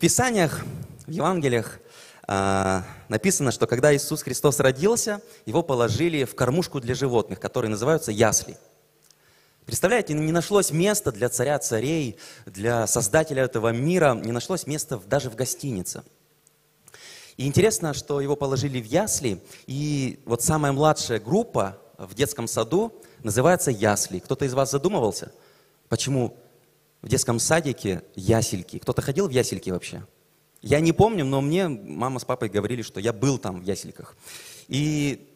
В Писаниях, в Евангелиях а, написано, что когда Иисус Христос родился, его положили в кормушку для животных, которые называются ясли. Представляете, не нашлось места для царя царей, для создателя этого мира, не нашлось места даже в гостинице. И интересно, что его положили в ясли, и вот самая младшая группа в детском саду называется ясли. Кто-то из вас задумывался, почему в детском садике ясельки? Кто-то ходил в ясельки вообще? Я не помню, но мне мама с папой говорили, что я был там в ясельках. И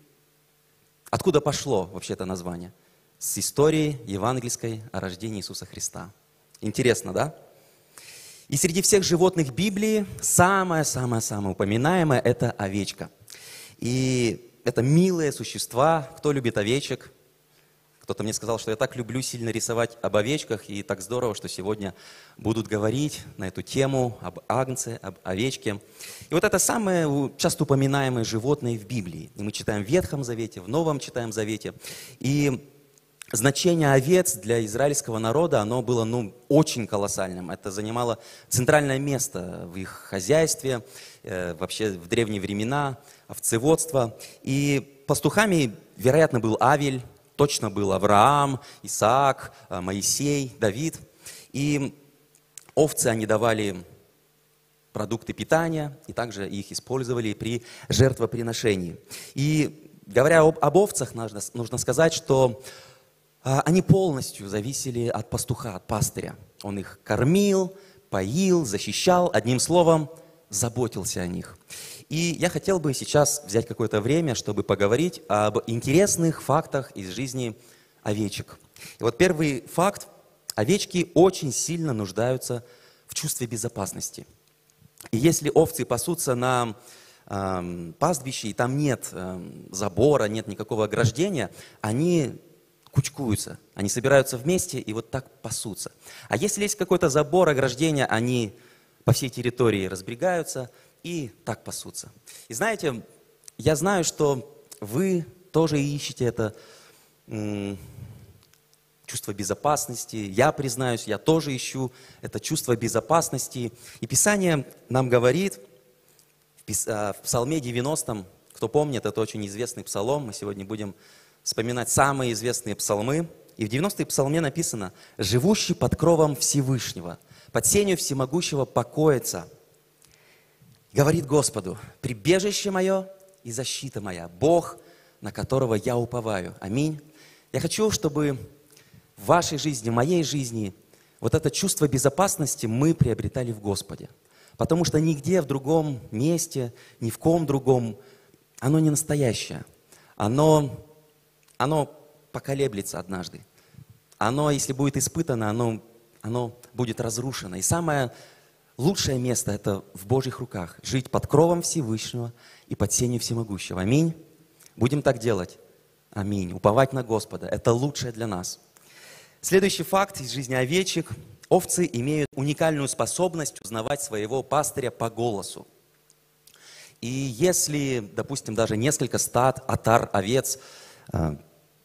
откуда пошло вообще это название? С истории евангельской о рождении Иисуса Христа. Интересно, да? И среди всех животных Библии самое-самое-самое упоминаемое – это овечка. И это милые существа. Кто любит овечек? Кто-то мне сказал, что я так люблю сильно рисовать об овечках, и так здорово, что сегодня будут говорить на эту тему об агнце, об овечке. И вот это самые часто упоминаемые животные в Библии. И мы читаем в Ветхом Завете, в Новом читаем Завете. И значение овец для израильского народа, оно было ну, очень колоссальным. Это занимало центральное место в их хозяйстве, э, вообще в древние времена, овцеводство. И пастухами, вероятно, был Авель, точно был Авраам, Исаак, э, Моисей, Давид. И овцы они давали продукты питания, и также их использовали при жертвоприношении. И говоря об, об овцах, нужно, нужно сказать, что а, они полностью зависели от пастуха, от пастыря. Он их кормил, поил, защищал, одним словом, заботился о них. И я хотел бы сейчас взять какое-то время, чтобы поговорить об интересных фактах из жизни овечек. И вот первый факт. Овечки очень сильно нуждаются в чувстве безопасности. И если овцы пасутся на э, пастбище, и там нет э, забора, нет никакого ограждения, они кучкуются, они собираются вместе и вот так пасутся. А если есть какой-то забор, ограждение, они по всей территории разбегаются и так пасутся. И знаете, я знаю, что вы тоже ищете это чувство безопасности. Я признаюсь, я тоже ищу это чувство безопасности. И Писание нам говорит в а, Псалме 90, кто помнит, это очень известный псалом, мы сегодня будем вспоминать самые известные псалмы. И в 90-й псалме написано «Живущий под кровом Всевышнего, под сенью всемогущего покоится, говорит Господу, прибежище мое и защита моя, Бог, на которого я уповаю». Аминь. Я хочу, чтобы в вашей жизни, в моей жизни вот это чувство безопасности мы приобретали в Господе. Потому что нигде в другом месте, ни в ком другом, оно не настоящее. Оно оно поколеблется однажды. Оно, если будет испытано, оно, оно будет разрушено. И самое лучшее место – это в Божьих руках. Жить под кровом Всевышнего и под сенью Всемогущего. Аминь. Будем так делать. Аминь. Уповать на Господа. Это лучшее для нас. Следующий факт из жизни овечек. Овцы имеют уникальную способность узнавать своего пастыря по голосу. И если, допустим, даже несколько стад, отар, овец – Э,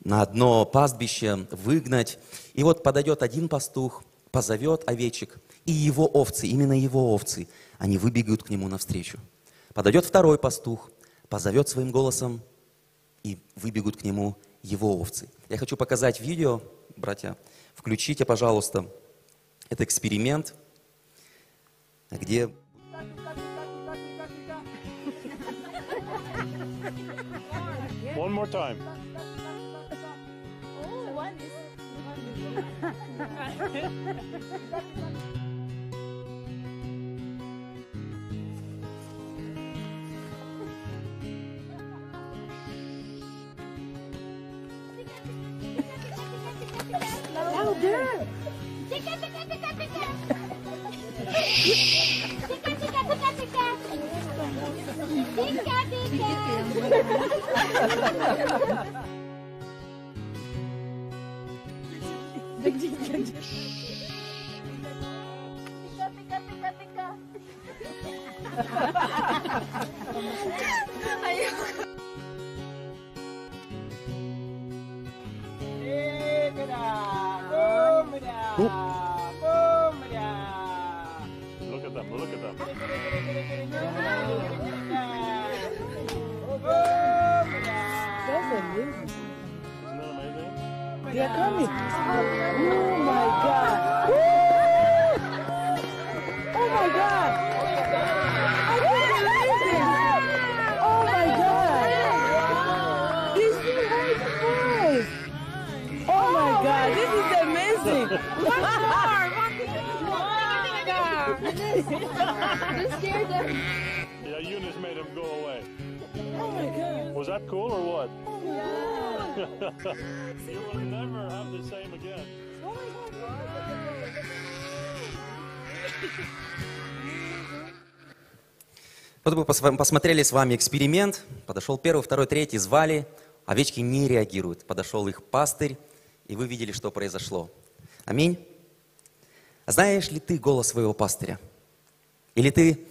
на одно пастбище выгнать. И вот подойдет один пастух, позовет овечек, и его овцы, именно его овцы, они выбегают к нему навстречу. Подойдет второй пастух, позовет своим голосом, и выбегут к нему его овцы. Я хочу показать видео, братья, включите, пожалуйста, это эксперимент, где One more time. Pica, pica. You will never have the same again. Вот мы пос- посмотрели с вами эксперимент. Подошел первый, второй, третий, звали. Овечки не реагируют. Подошел их пастырь, и вы видели, что произошло. Аминь. А Знаешь ли ты голос своего пастыря? Или ты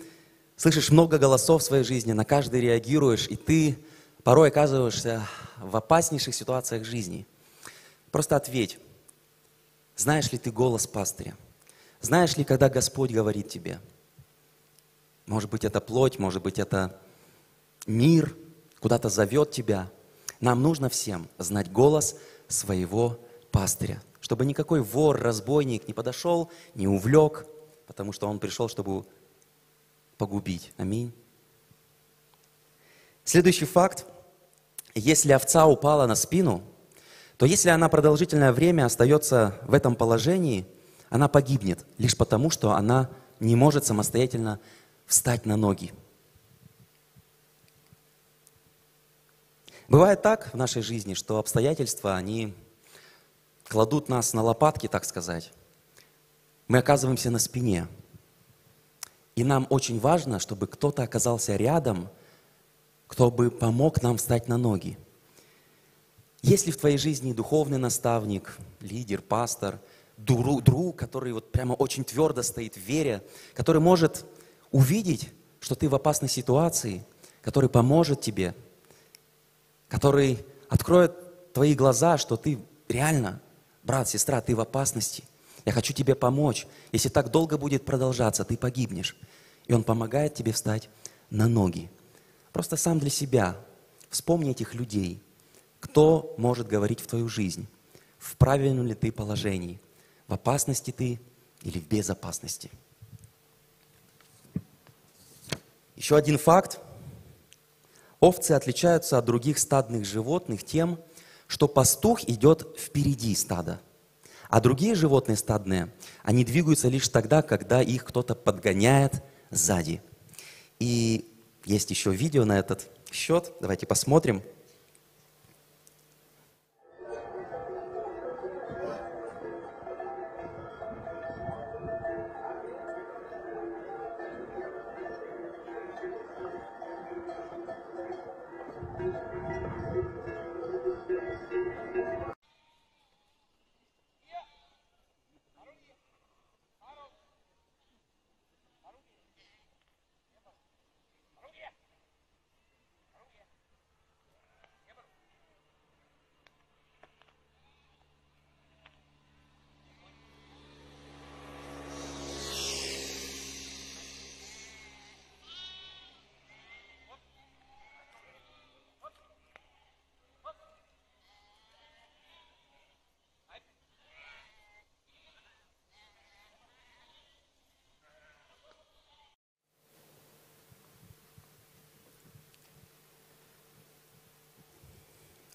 слышишь много голосов в своей жизни, на каждый реагируешь, и ты порой оказываешься в опаснейших ситуациях жизни? Просто ответь. Знаешь ли ты голос пастыря? Знаешь ли, когда Господь говорит тебе – может быть, это плоть, может быть, это мир куда-то зовет тебя. Нам нужно всем знать голос своего пастыря, чтобы никакой вор, разбойник не подошел, не увлек, потому что он пришел, чтобы погубить. Аминь. Следующий факт. Если овца упала на спину, то если она продолжительное время остается в этом положении, она погибнет лишь потому, что она не может самостоятельно встать на ноги. Бывает так в нашей жизни, что обстоятельства, они кладут нас на лопатки, так сказать. Мы оказываемся на спине. И нам очень важно, чтобы кто-то оказался рядом, кто бы помог нам встать на ноги. Есть ли в твоей жизни духовный наставник, лидер, пастор, друг, друг, который вот прямо очень твердо стоит в вере, который может увидеть, что ты в опасной ситуации, который поможет тебе, который откроет твои глаза, что ты реально, брат, сестра, ты в опасности. Я хочу тебе помочь. Если так долго будет продолжаться, ты погибнешь. И он помогает тебе встать на ноги. Просто сам для себя вспомни этих людей. Кто может говорить в твою жизнь? В правильном ли ты положении? В опасности ты или в безопасности? Еще один факт. Овцы отличаются от других стадных животных тем, что пастух идет впереди стада. А другие животные стадные, они двигаются лишь тогда, когда их кто-то подгоняет сзади. И есть еще видео на этот счет. Давайте посмотрим.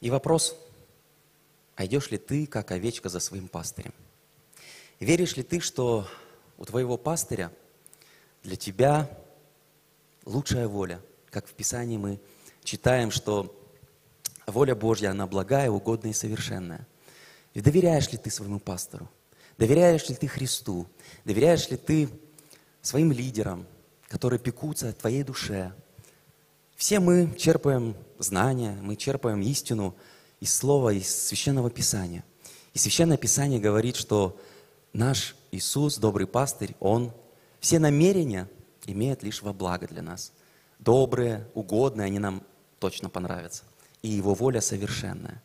И вопрос, а идешь ли ты, как овечка, за своим пастырем? Веришь ли ты, что у твоего пастыря для тебя лучшая воля? Как в Писании мы читаем, что воля Божья, она благая, угодная и совершенная. И доверяешь ли ты своему пастору? Доверяешь ли ты Христу? Доверяешь ли ты своим лидерам, которые пекутся о твоей душе? Все мы черпаем знания, мы черпаем истину из Слова, из Священного Писания. И Священное Писание говорит, что наш Иисус, добрый пастырь, Он все намерения имеет лишь во благо для нас. Добрые, угодные, они нам точно понравятся. И Его воля совершенная.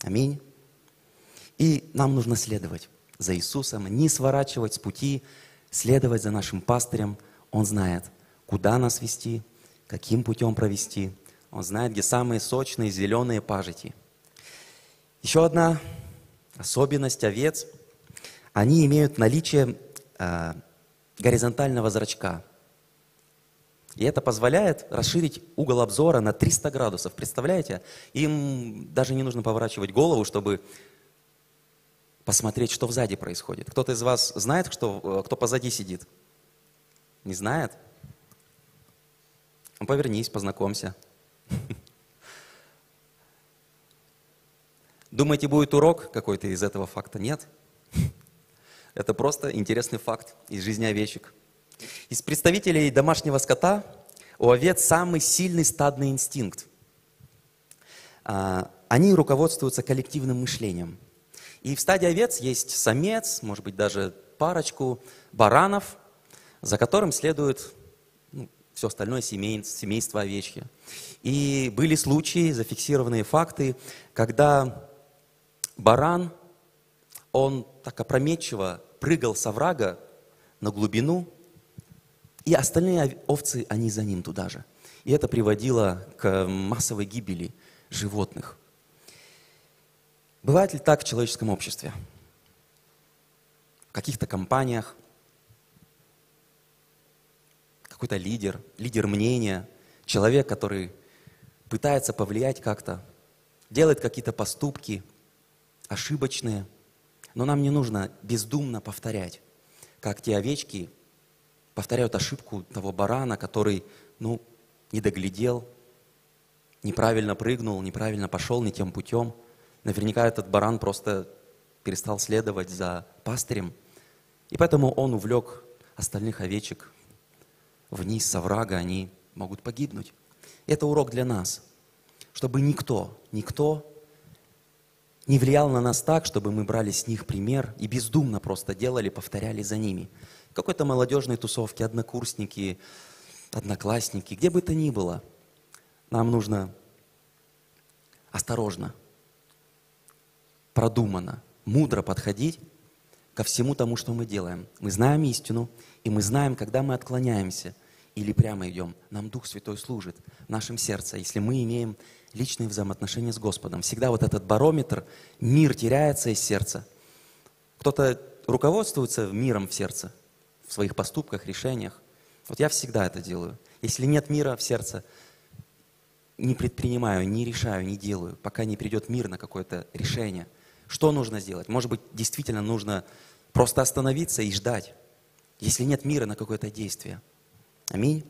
Аминь. И нам нужно следовать за Иисусом, не сворачивать с пути, следовать за нашим пастырем. Он знает, куда нас вести, каким путем провести. Он знает, где самые сочные зеленые пажити. Еще одна особенность овец. Они имеют наличие э, горизонтального зрачка. И это позволяет расширить угол обзора на 300 градусов. Представляете? Им даже не нужно поворачивать голову, чтобы посмотреть, что сзади происходит. Кто-то из вас знает, что, э, кто позади сидит? Не знает? Ну, повернись, познакомься. Думаете, будет урок какой-то из этого факта? Нет. Это просто интересный факт из жизни овечек. Из представителей домашнего скота у овец самый сильный стадный инстинкт. А, они руководствуются коллективным мышлением. И в стаде овец есть самец, может быть, даже парочку баранов, за которым следует все остальное семейство, семейство овечки. И были случаи, зафиксированные факты, когда баран, он так опрометчиво прыгал с оврага на глубину, и остальные овцы, они за ним туда же. И это приводило к массовой гибели животных. Бывает ли так в человеческом обществе? В каких-то компаниях какой-то лидер, лидер мнения, человек, который пытается повлиять как-то, делает какие-то поступки ошибочные, но нам не нужно бездумно повторять, как те овечки повторяют ошибку того барана, который, ну, не доглядел, неправильно прыгнул, неправильно пошел не тем путем. Наверняка этот баран просто перестал следовать за пастырем, и поэтому он увлек остальных овечек вниз с оврага, они могут погибнуть. Это урок для нас, чтобы никто, никто не влиял на нас так, чтобы мы брали с них пример и бездумно просто делали, повторяли за ними. Какой-то молодежной тусовки, однокурсники, одноклассники, где бы то ни было, нам нужно осторожно, продуманно, мудро подходить ко всему тому, что мы делаем. Мы знаем истину, и мы знаем, когда мы отклоняемся или прямо идем. Нам Дух Святой служит в нашем сердце, если мы имеем личные взаимоотношения с Господом. Всегда вот этот барометр, мир теряется из сердца. Кто-то руководствуется миром в сердце, в своих поступках, решениях. Вот я всегда это делаю. Если нет мира в сердце, не предпринимаю, не решаю, не делаю, пока не придет мир на какое-то решение. Что нужно сделать? Может быть, действительно нужно просто остановиться и ждать, если нет мира на какое-то действие. Аминь.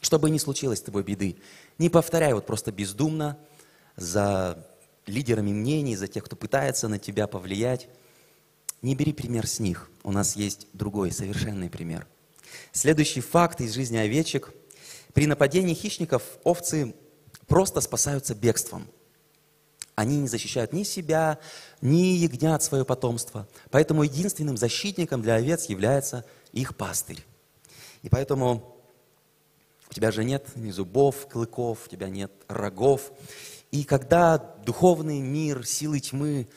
Что бы ни случилось с тобой беды, не повторяй вот просто бездумно за лидерами мнений, за тех, кто пытается на тебя повлиять. Не бери пример с них. У нас есть другой, совершенный пример. Следующий факт из жизни овечек. При нападении хищников овцы просто спасаются бегством. Они не защищают ни себя, ни ягнят свое потомство. Поэтому единственным защитником для овец является их пастырь. И поэтому у тебя же нет ни зубов, клыков, у тебя нет рогов. И когда духовный мир, силы тьмы,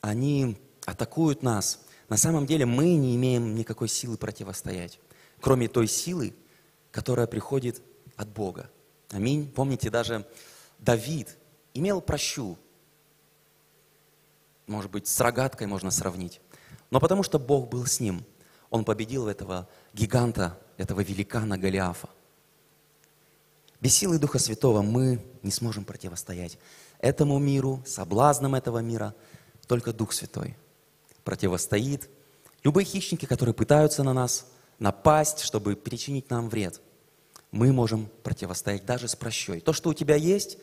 они атакуют нас, на самом деле мы не имеем никакой силы противостоять, кроме той силы, которая приходит от Бога. Аминь. Помните, даже Давид имел прощу. Может быть, с рогаткой можно сравнить. Но потому что Бог был с ним, он победил этого гиганта, этого великана Голиафа. Без силы Духа Святого мы не сможем противостоять этому миру, соблазнам этого мира. Только Дух Святой противостоит. Любые хищники, которые пытаются на нас напасть, чтобы причинить нам вред, мы можем противостоять даже с прощой. То, что у тебя есть,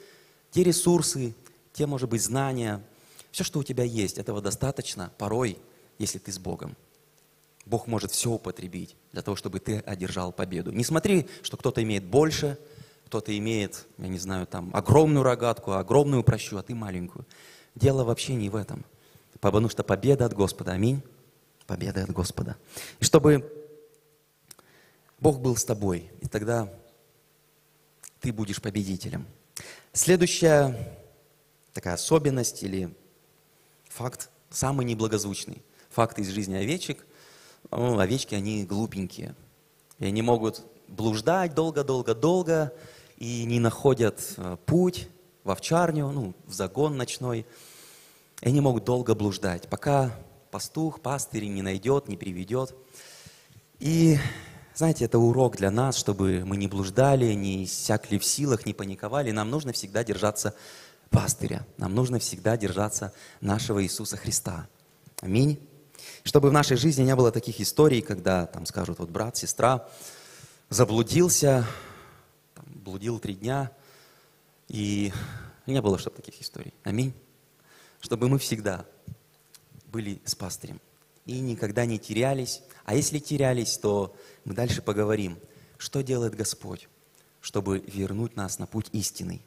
те ресурсы, те, может быть, знания, все, что у тебя есть, этого достаточно порой, если ты с Богом. Бог может все употребить для того, чтобы ты одержал победу. Не смотри, что кто-то имеет больше – кто-то имеет, я не знаю, там, огромную рогатку, огромную прощу, а ты маленькую. Дело вообще не в этом. Потому что победа от Господа. Аминь. Победа от Господа. И чтобы Бог был с тобой, и тогда ты будешь победителем. Следующая такая особенность или факт, самый неблагозвучный. Факт из жизни овечек. Овечки, они глупенькие. И они могут блуждать долго-долго-долго, и не находят э, путь в овчарню, ну, в загон ночной. И они могут долго блуждать, пока пастух, пастырь не найдет, не приведет. И, знаете, это урок для нас, чтобы мы не блуждали, не иссякли в силах, не паниковали. Нам нужно всегда держаться пастыря. Нам нужно всегда держаться нашего Иисуса Христа. Аминь. Чтобы в нашей жизни не было таких историй, когда там скажут, вот брат, сестра заблудился, там, блудил три дня, и не было чтобы таких историй. Аминь. Чтобы мы всегда были с пастырем и никогда не терялись. А если терялись, то мы дальше поговорим, что делает Господь, чтобы вернуть нас на путь истинный.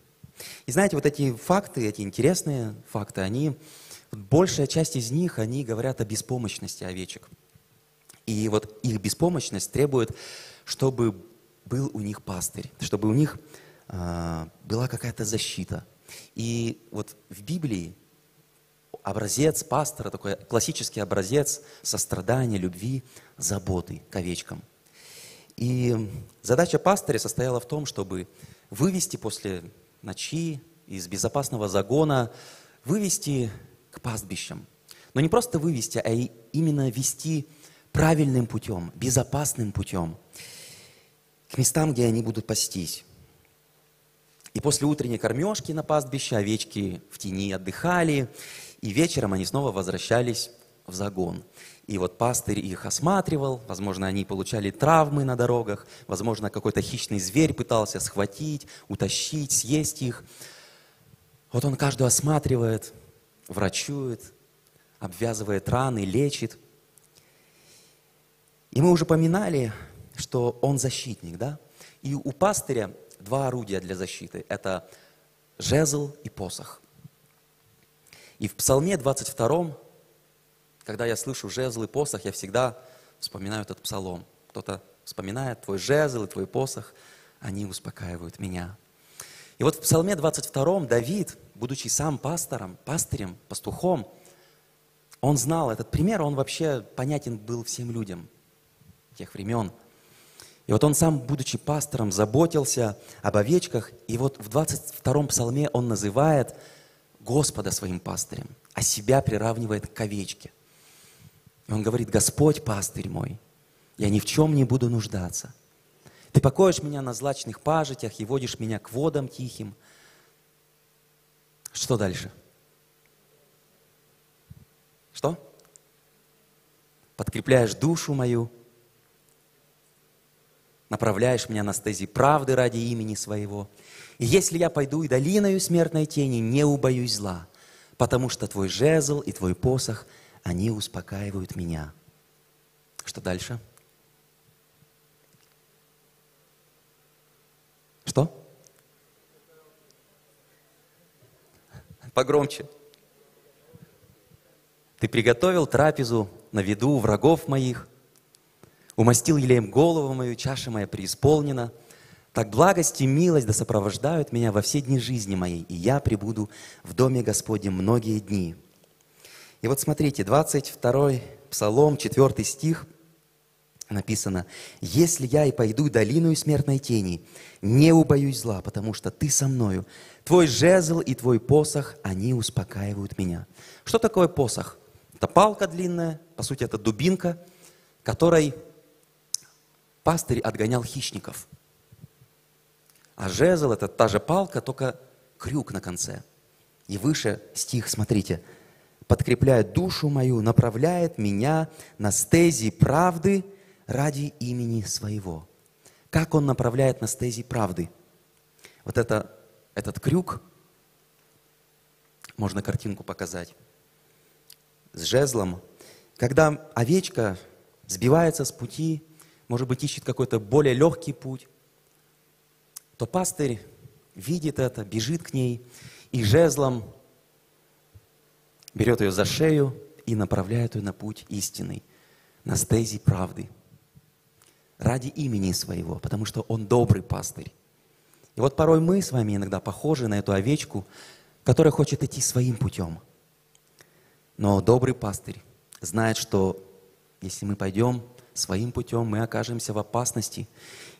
И знаете, вот эти факты, эти интересные факты, они, большая часть из них, они говорят о беспомощности овечек. И вот их беспомощность требует, чтобы был у них пастырь, чтобы у них э, была какая-то защита. И вот в Библии образец пастора, такой классический образец сострадания, любви, заботы к овечкам. И задача пастыря состояла в том, чтобы вывести после ночи из безопасного загона, вывести к пастбищам. Но не просто вывести, а именно вести правильным путем, безопасным путем, к местам, где они будут пастись. И после утренней кормежки на пастбище овечки в тени отдыхали, и вечером они снова возвращались в загон. И вот пастырь их осматривал, возможно, они получали травмы на дорогах, возможно, какой-то хищный зверь пытался схватить, утащить, съесть их. Вот он каждую осматривает, врачует, обвязывает раны, лечит. И мы уже поминали, что он защитник, да? И у пастыря два орудия для защиты. Это жезл и посох. И в Псалме 22, когда я слышу жезл и посох, я всегда вспоминаю этот псалом. Кто-то вспоминает твой жезл и твой посох, они успокаивают меня. И вот в Псалме 22 Давид, будучи сам пастором, пастырем, пастухом, он знал этот пример, он вообще понятен был всем людям тех времен. И вот он сам, будучи пастором, заботился об овечках. И вот в 22-м псалме он называет Господа своим пастырем, а себя приравнивает к овечке. И он говорит, Господь пастырь мой, я ни в чем не буду нуждаться. Ты покоишь меня на злачных пажитях и водишь меня к водам тихим. Что дальше? Что? Подкрепляешь душу мою, направляешь меня на стези правды ради имени своего. И если я пойду и долиною смертной тени, не убоюсь зла, потому что твой жезл и твой посох, они успокаивают меня. Что дальше? Что? Погромче. Ты приготовил трапезу на виду врагов моих, умастил елеем голову мою, чаша моя преисполнена – так благость и милость да сопровождают меня во все дни жизни моей, и я пребуду в доме Господнем многие дни. И вот смотрите, 22 Псалом, 4 стих написано, «Если я и пойду долину и смертной тени, не убоюсь зла, потому что ты со мною. Твой жезл и твой посох, они успокаивают меня». Что такое посох? Это палка длинная, по сути, это дубинка, которой пастырь отгонял хищников – а жезл – это та же палка, только крюк на конце. И выше стих, смотрите. «Подкрепляет душу мою, направляет меня на стези правды ради имени своего». Как он направляет на стези правды? Вот это, этот крюк, можно картинку показать, с жезлом. Когда овечка сбивается с пути, может быть, ищет какой-то более легкий путь, то пастырь видит это, бежит к ней и жезлом берет ее за шею и направляет ее на путь истинный, на стези правды. Ради имени своего, потому что он добрый пастырь. И вот порой мы с вами иногда похожи на эту овечку, которая хочет идти своим путем. Но добрый пастырь знает, что если мы пойдем своим путем, мы окажемся в опасности.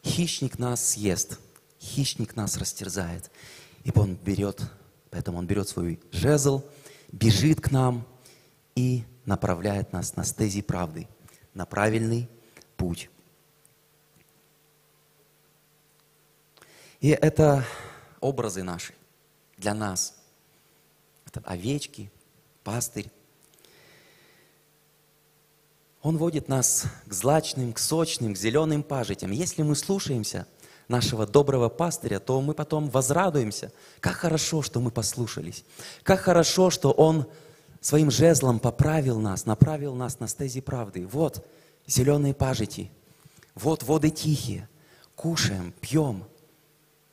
Хищник нас съест – хищник нас растерзает. И он берет, поэтому он берет свой жезл, бежит к нам и направляет нас на стези правды, на правильный путь. И это образы наши для нас. Это овечки, пастырь. Он водит нас к злачным, к сочным, к зеленым пажитям. Если мы слушаемся нашего доброго пастыря, то мы потом возрадуемся. Как хорошо, что мы послушались. Как хорошо, что Он своим жезлом поправил нас, направил нас на стези правды. Вот зеленые пажити, вот воды тихие. Кушаем, пьем.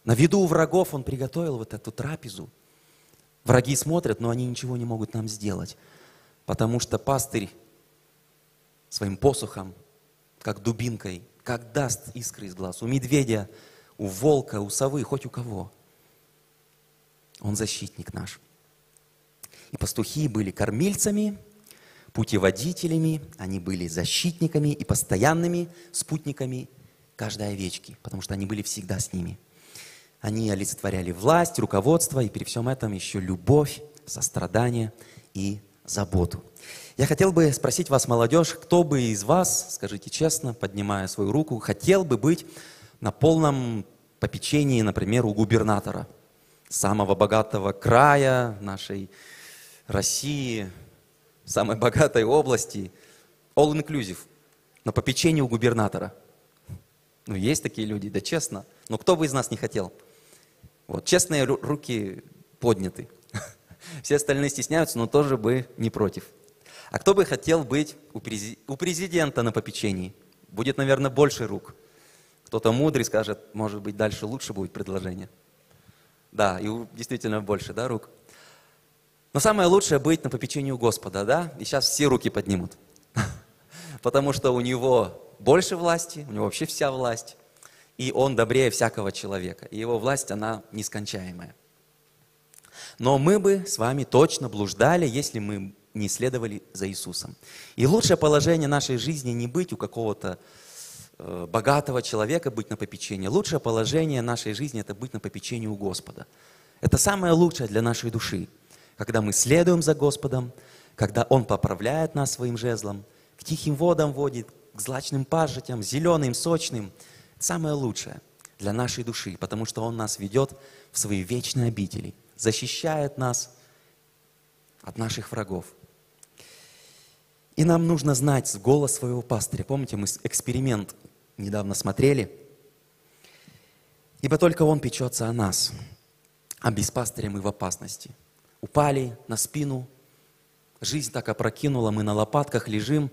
На виду у врагов Он приготовил вот эту трапезу. Враги смотрят, но они ничего не могут нам сделать, потому что пастырь своим посохом, как дубинкой, как даст искры из глаз. У медведя, у волка, у совы, хоть у кого. Он защитник наш. И пастухи были кормильцами, путеводителями, они были защитниками и постоянными спутниками каждой овечки, потому что они были всегда с ними. Они олицетворяли власть, руководство и при всем этом еще любовь, сострадание и заботу. Я хотел бы спросить вас, молодежь, кто бы из вас, скажите честно, поднимая свою руку, хотел бы быть на полном попечении, например, у губернатора самого богатого края нашей России, самой богатой области, all inclusive, на попечении у губернатора. Ну, есть такие люди, да честно. Но кто бы из нас не хотел? Вот, честные ру- руки подняты. Все остальные стесняются, но тоже бы не против. А кто бы хотел быть у, прези- у президента на попечении? Будет, наверное, больше рук. Кто-то мудрый скажет, может быть, дальше лучше будет предложение. Да, и действительно больше, да, рук? Но самое лучшее быть на попечении у Господа, да? И сейчас все руки поднимут. Потому что у него больше власти, у него вообще вся власть. И он добрее всякого человека. И его власть, она нескончаемая. Но мы бы с вами точно блуждали, если мы не следовали за Иисусом. И лучшее положение нашей жизни не быть у какого-то э, богатого человека, быть на попечении. Лучшее положение нашей жизни – это быть на попечении у Господа. Это самое лучшее для нашей души. Когда мы следуем за Господом, когда Он поправляет нас своим жезлом, к тихим водам водит, к злачным пажитям, зеленым, сочным. Самое лучшее для нашей души, потому что Он нас ведет в свои вечные обители, защищает нас от наших врагов. И нам нужно знать голос своего пастыря. Помните, мы эксперимент недавно смотрели. Ибо только Он печется о нас, а без пастыря мы в опасности. Упали на спину, жизнь так опрокинула, мы на лопатках лежим,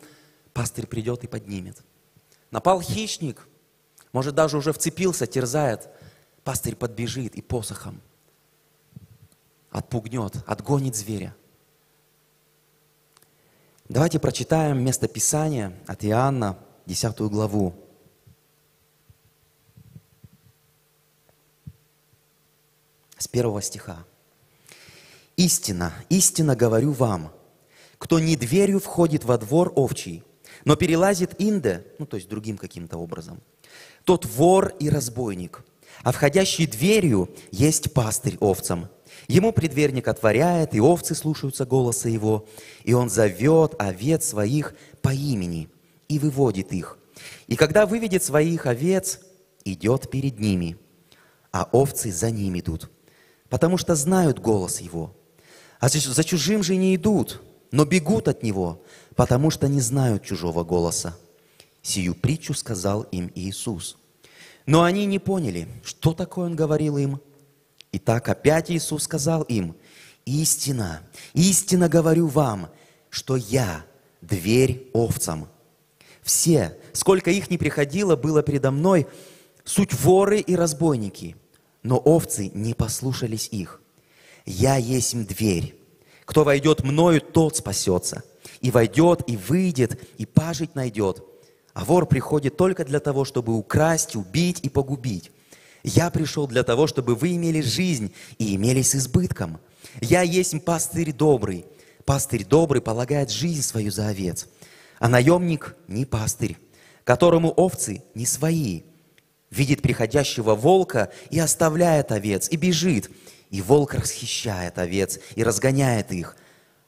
пастырь придет и поднимет. Напал хищник, может даже уже вцепился, терзает, пастырь подбежит и посохом отпугнет, отгонит зверя. Давайте прочитаем место Писания от Иоанна, 10 главу. С первого стиха. «Истина, истинно говорю вам, кто не дверью входит во двор овчий, но перелазит инде, ну то есть другим каким-то образом, тот вор и разбойник, а входящий дверью есть пастырь овцам. Ему предверник отворяет, и овцы слушаются голоса его, и он зовет овец своих по имени и выводит их. И когда выведет своих овец, идет перед ними, а овцы за ним идут, потому что знают голос его. А за чужим же не идут, но бегут от него, потому что не знают чужого голоса. Сию притчу сказал им Иисус. Но они не поняли, что такое Он говорил им. Итак, опять Иисус сказал им, «Истина, истинно говорю вам, что Я – дверь овцам. Все, сколько их не приходило, было передо мной, суть воры и разбойники, но овцы не послушались их. Я есть им дверь. Кто войдет мною, тот спасется. И войдет, и выйдет, и пажить найдет. А вор приходит только для того, чтобы украсть, убить и погубить. Я пришел для того, чтобы вы имели жизнь и имели с избытком. Я есть пастырь добрый. Пастырь добрый полагает жизнь свою за овец. А наемник не пастырь, которому овцы не свои. Видит приходящего волка и оставляет овец, и бежит. И волк расхищает овец и разгоняет их.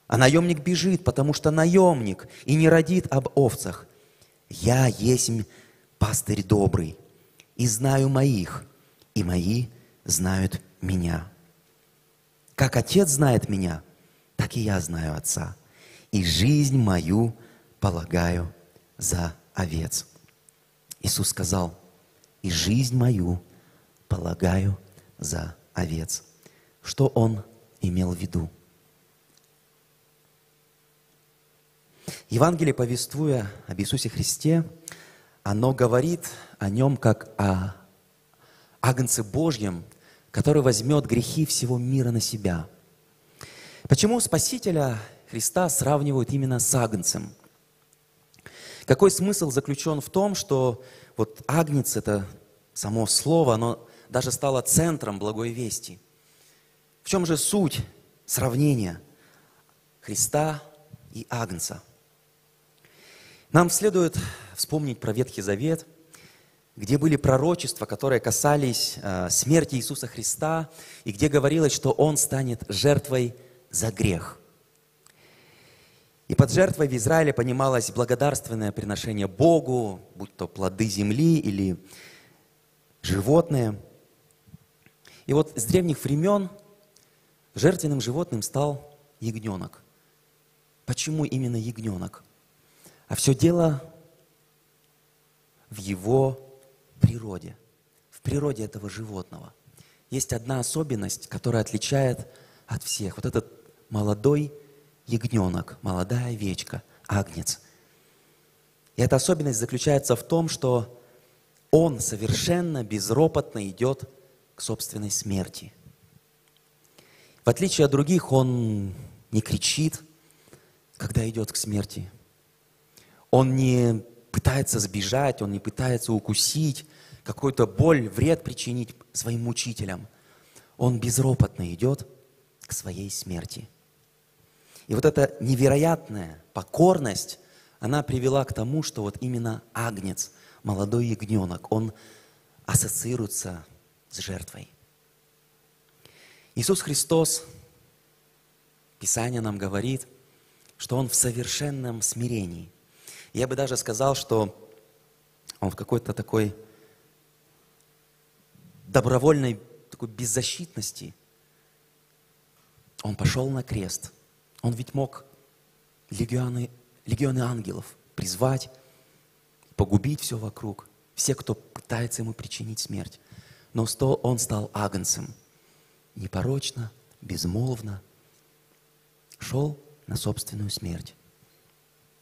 А наемник бежит, потому что наемник и не родит об овцах. Я есть пастырь добрый, и знаю моих, и мои знают меня. Как Отец знает меня, так и я знаю Отца, и жизнь мою полагаю за овец. Иисус сказал, и жизнь мою полагаю за овец. Что Он имел в виду? Евангелие, повествуя об Иисусе Христе, оно говорит о Нем как о Агнце Божьем, который возьмет грехи всего мира на себя. Почему Спасителя Христа сравнивают именно с Агнцем? Какой смысл заключен в том, что вот Агнец – это само слово, оно даже стало центром благой вести. В чем же суть сравнения Христа и Агнца? Нам следует вспомнить про Ветхий Завет, где были пророчества, которые касались э, смерти Иисуса Христа, и где говорилось, что Он станет жертвой за грех. И под жертвой в Израиле понималось благодарственное приношение Богу, будь то плоды земли или животные. И вот с древних времен жертвенным животным стал ягненок. Почему именно ягненок? А все дело в его природе, в природе этого животного. Есть одна особенность, которая отличает от всех. Вот этот молодой ягненок, молодая овечка, агнец. И эта особенность заключается в том, что он совершенно безропотно идет к собственной смерти. В отличие от других, он не кричит, когда идет к смерти. Он не пытается сбежать, он не пытается укусить, какую-то боль, вред причинить своим мучителям. Он безропотно идет к своей смерти. И вот эта невероятная покорность, она привела к тому, что вот именно агнец, молодой ягненок, он ассоциируется с жертвой. Иисус Христос, Писание нам говорит, что Он в совершенном смирении – я бы даже сказал, что он в какой-то такой добровольной такой беззащитности, он пошел на крест. Он ведь мог легионы, легионы ангелов призвать, погубить все вокруг, все, кто пытается ему причинить смерть. Но он стал агнцем, непорочно, безмолвно, шел на собственную смерть.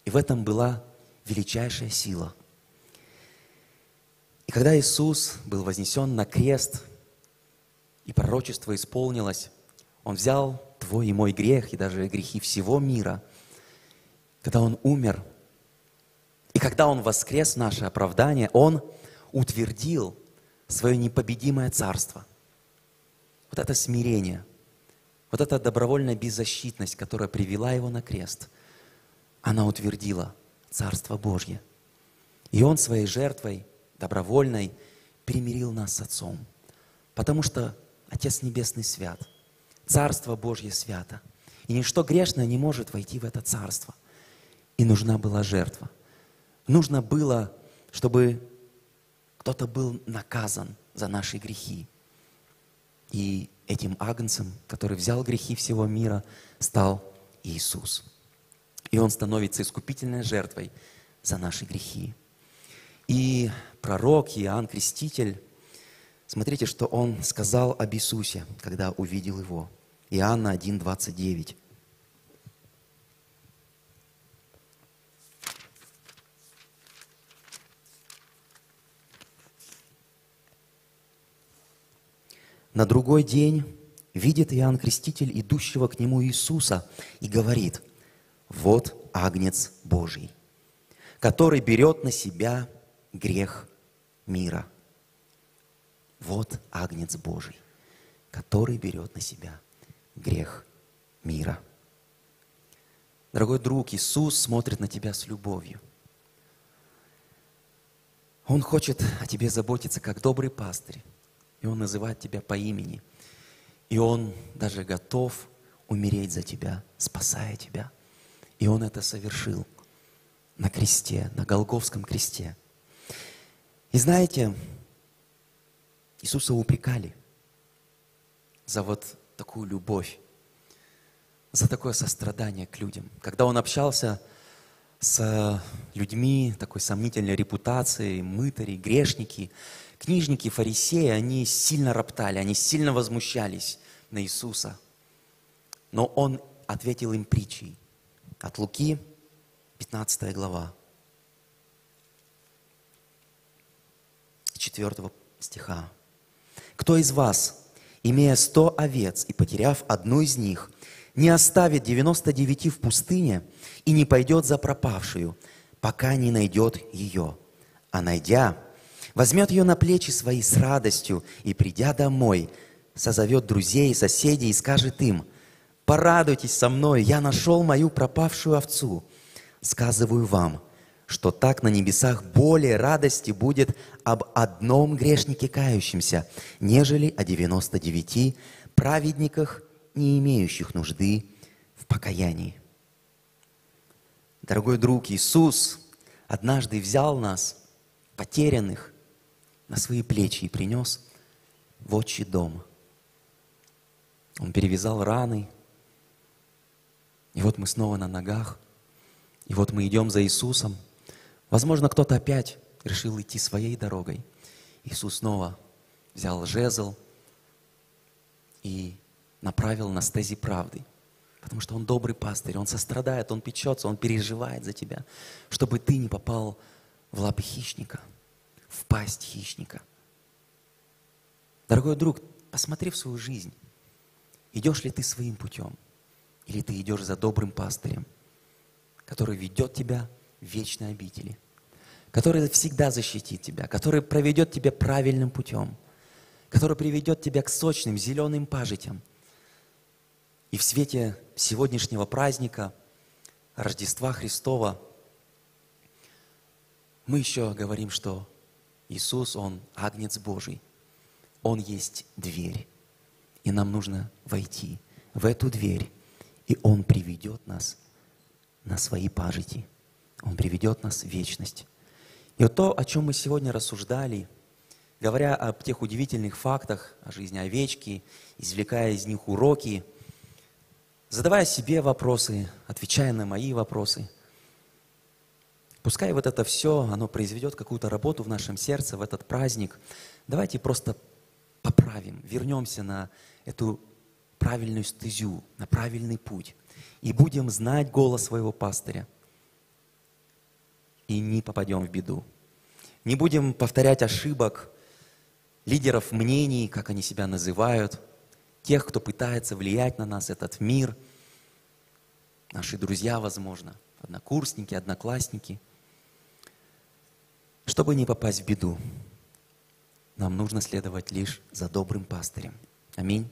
И в этом была величайшая сила. И когда Иисус был вознесен на крест, и пророчество исполнилось, Он взял твой и мой грех, и даже грехи всего мира, когда Он умер, и когда Он воскрес наше оправдание, Он утвердил свое непобедимое царство. Вот это смирение, вот эта добровольная беззащитность, которая привела Его на крест, она утвердила – Царство Божье. И Он своей жертвой, добровольной, примирил нас с Отцом. Потому что Отец Небесный свят. Царство Божье свято. И ничто грешное не может войти в это царство. И нужна была жертва. Нужно было, чтобы кто-то был наказан за наши грехи. И этим агнцем, который взял грехи всего мира, стал Иисус и Он становится искупительной жертвой за наши грехи. И пророк Иоанн Креститель, смотрите, что он сказал об Иисусе, когда увидел Его. Иоанна 1,29. На другой день видит Иоанн Креститель идущего к нему Иисуса и говорит – вот Агнец Божий, который берет на себя грех мира. Вот Агнец Божий, который берет на себя грех мира. Дорогой друг, Иисус смотрит на тебя с любовью. Он хочет о тебе заботиться, как добрый пастырь. И Он называет тебя по имени. И Он даже готов умереть за тебя, спасая тебя – и Он это совершил на кресте, на Голговском кресте. И знаете, Иисуса упрекали за вот такую любовь, за такое сострадание к людям. Когда Он общался с людьми такой сомнительной репутацией, мытари, грешники, книжники, фарисеи, они сильно роптали, они сильно возмущались на Иисуса. Но Он ответил им притчей. От Луки, 15 глава, 4 стиха. Кто из вас, имея сто овец и потеряв одну из них, не оставит 99 в пустыне и не пойдет за пропавшую, пока не найдет ее, а найдя, возьмет ее на плечи свои с радостью и, придя домой, созовет друзей и соседей и скажет им, «Порадуйтесь со мной, я нашел мою пропавшую овцу». Сказываю вам, что так на небесах более радости будет об одном грешнике кающемся, нежели о девяносто девяти праведниках, не имеющих нужды в покаянии. Дорогой друг, Иисус однажды взял нас, потерянных, на свои плечи и принес в отчий дом. Он перевязал раны, и вот мы снова на ногах, и вот мы идем за Иисусом. Возможно, кто-то опять решил идти своей дорогой. Иисус снова взял жезл и направил на стези правды. Потому что Он добрый пастырь, Он сострадает, Он печется, Он переживает за тебя, чтобы ты не попал в лапы хищника, в пасть хищника. Дорогой друг, посмотри в свою жизнь. Идешь ли ты своим путем? Или ты идешь за добрым пастырем, который ведет тебя в вечной обители, который всегда защитит тебя, который проведет тебя правильным путем, который приведет тебя к сочным зеленым пажитям. И в свете сегодняшнего праздника, Рождества Христова, мы еще говорим, что Иисус, Он Агнец Божий, Он есть дверь. И нам нужно войти в эту дверь, и Он приведет нас на свои пажити. Он приведет нас в вечность. И вот то, о чем мы сегодня рассуждали, говоря об тех удивительных фактах о жизни овечки, извлекая из них уроки, задавая себе вопросы, отвечая на мои вопросы, пускай вот это все, оно произведет какую-то работу в нашем сердце в этот праздник. Давайте просто поправим, вернемся на эту правильную стезю, на правильный путь. И будем знать голос своего пастыря. И не попадем в беду. Не будем повторять ошибок лидеров мнений, как они себя называют, тех, кто пытается влиять на нас, этот мир, наши друзья, возможно, однокурсники, одноклассники. Чтобы не попасть в беду, нам нужно следовать лишь за добрым пастырем. Аминь.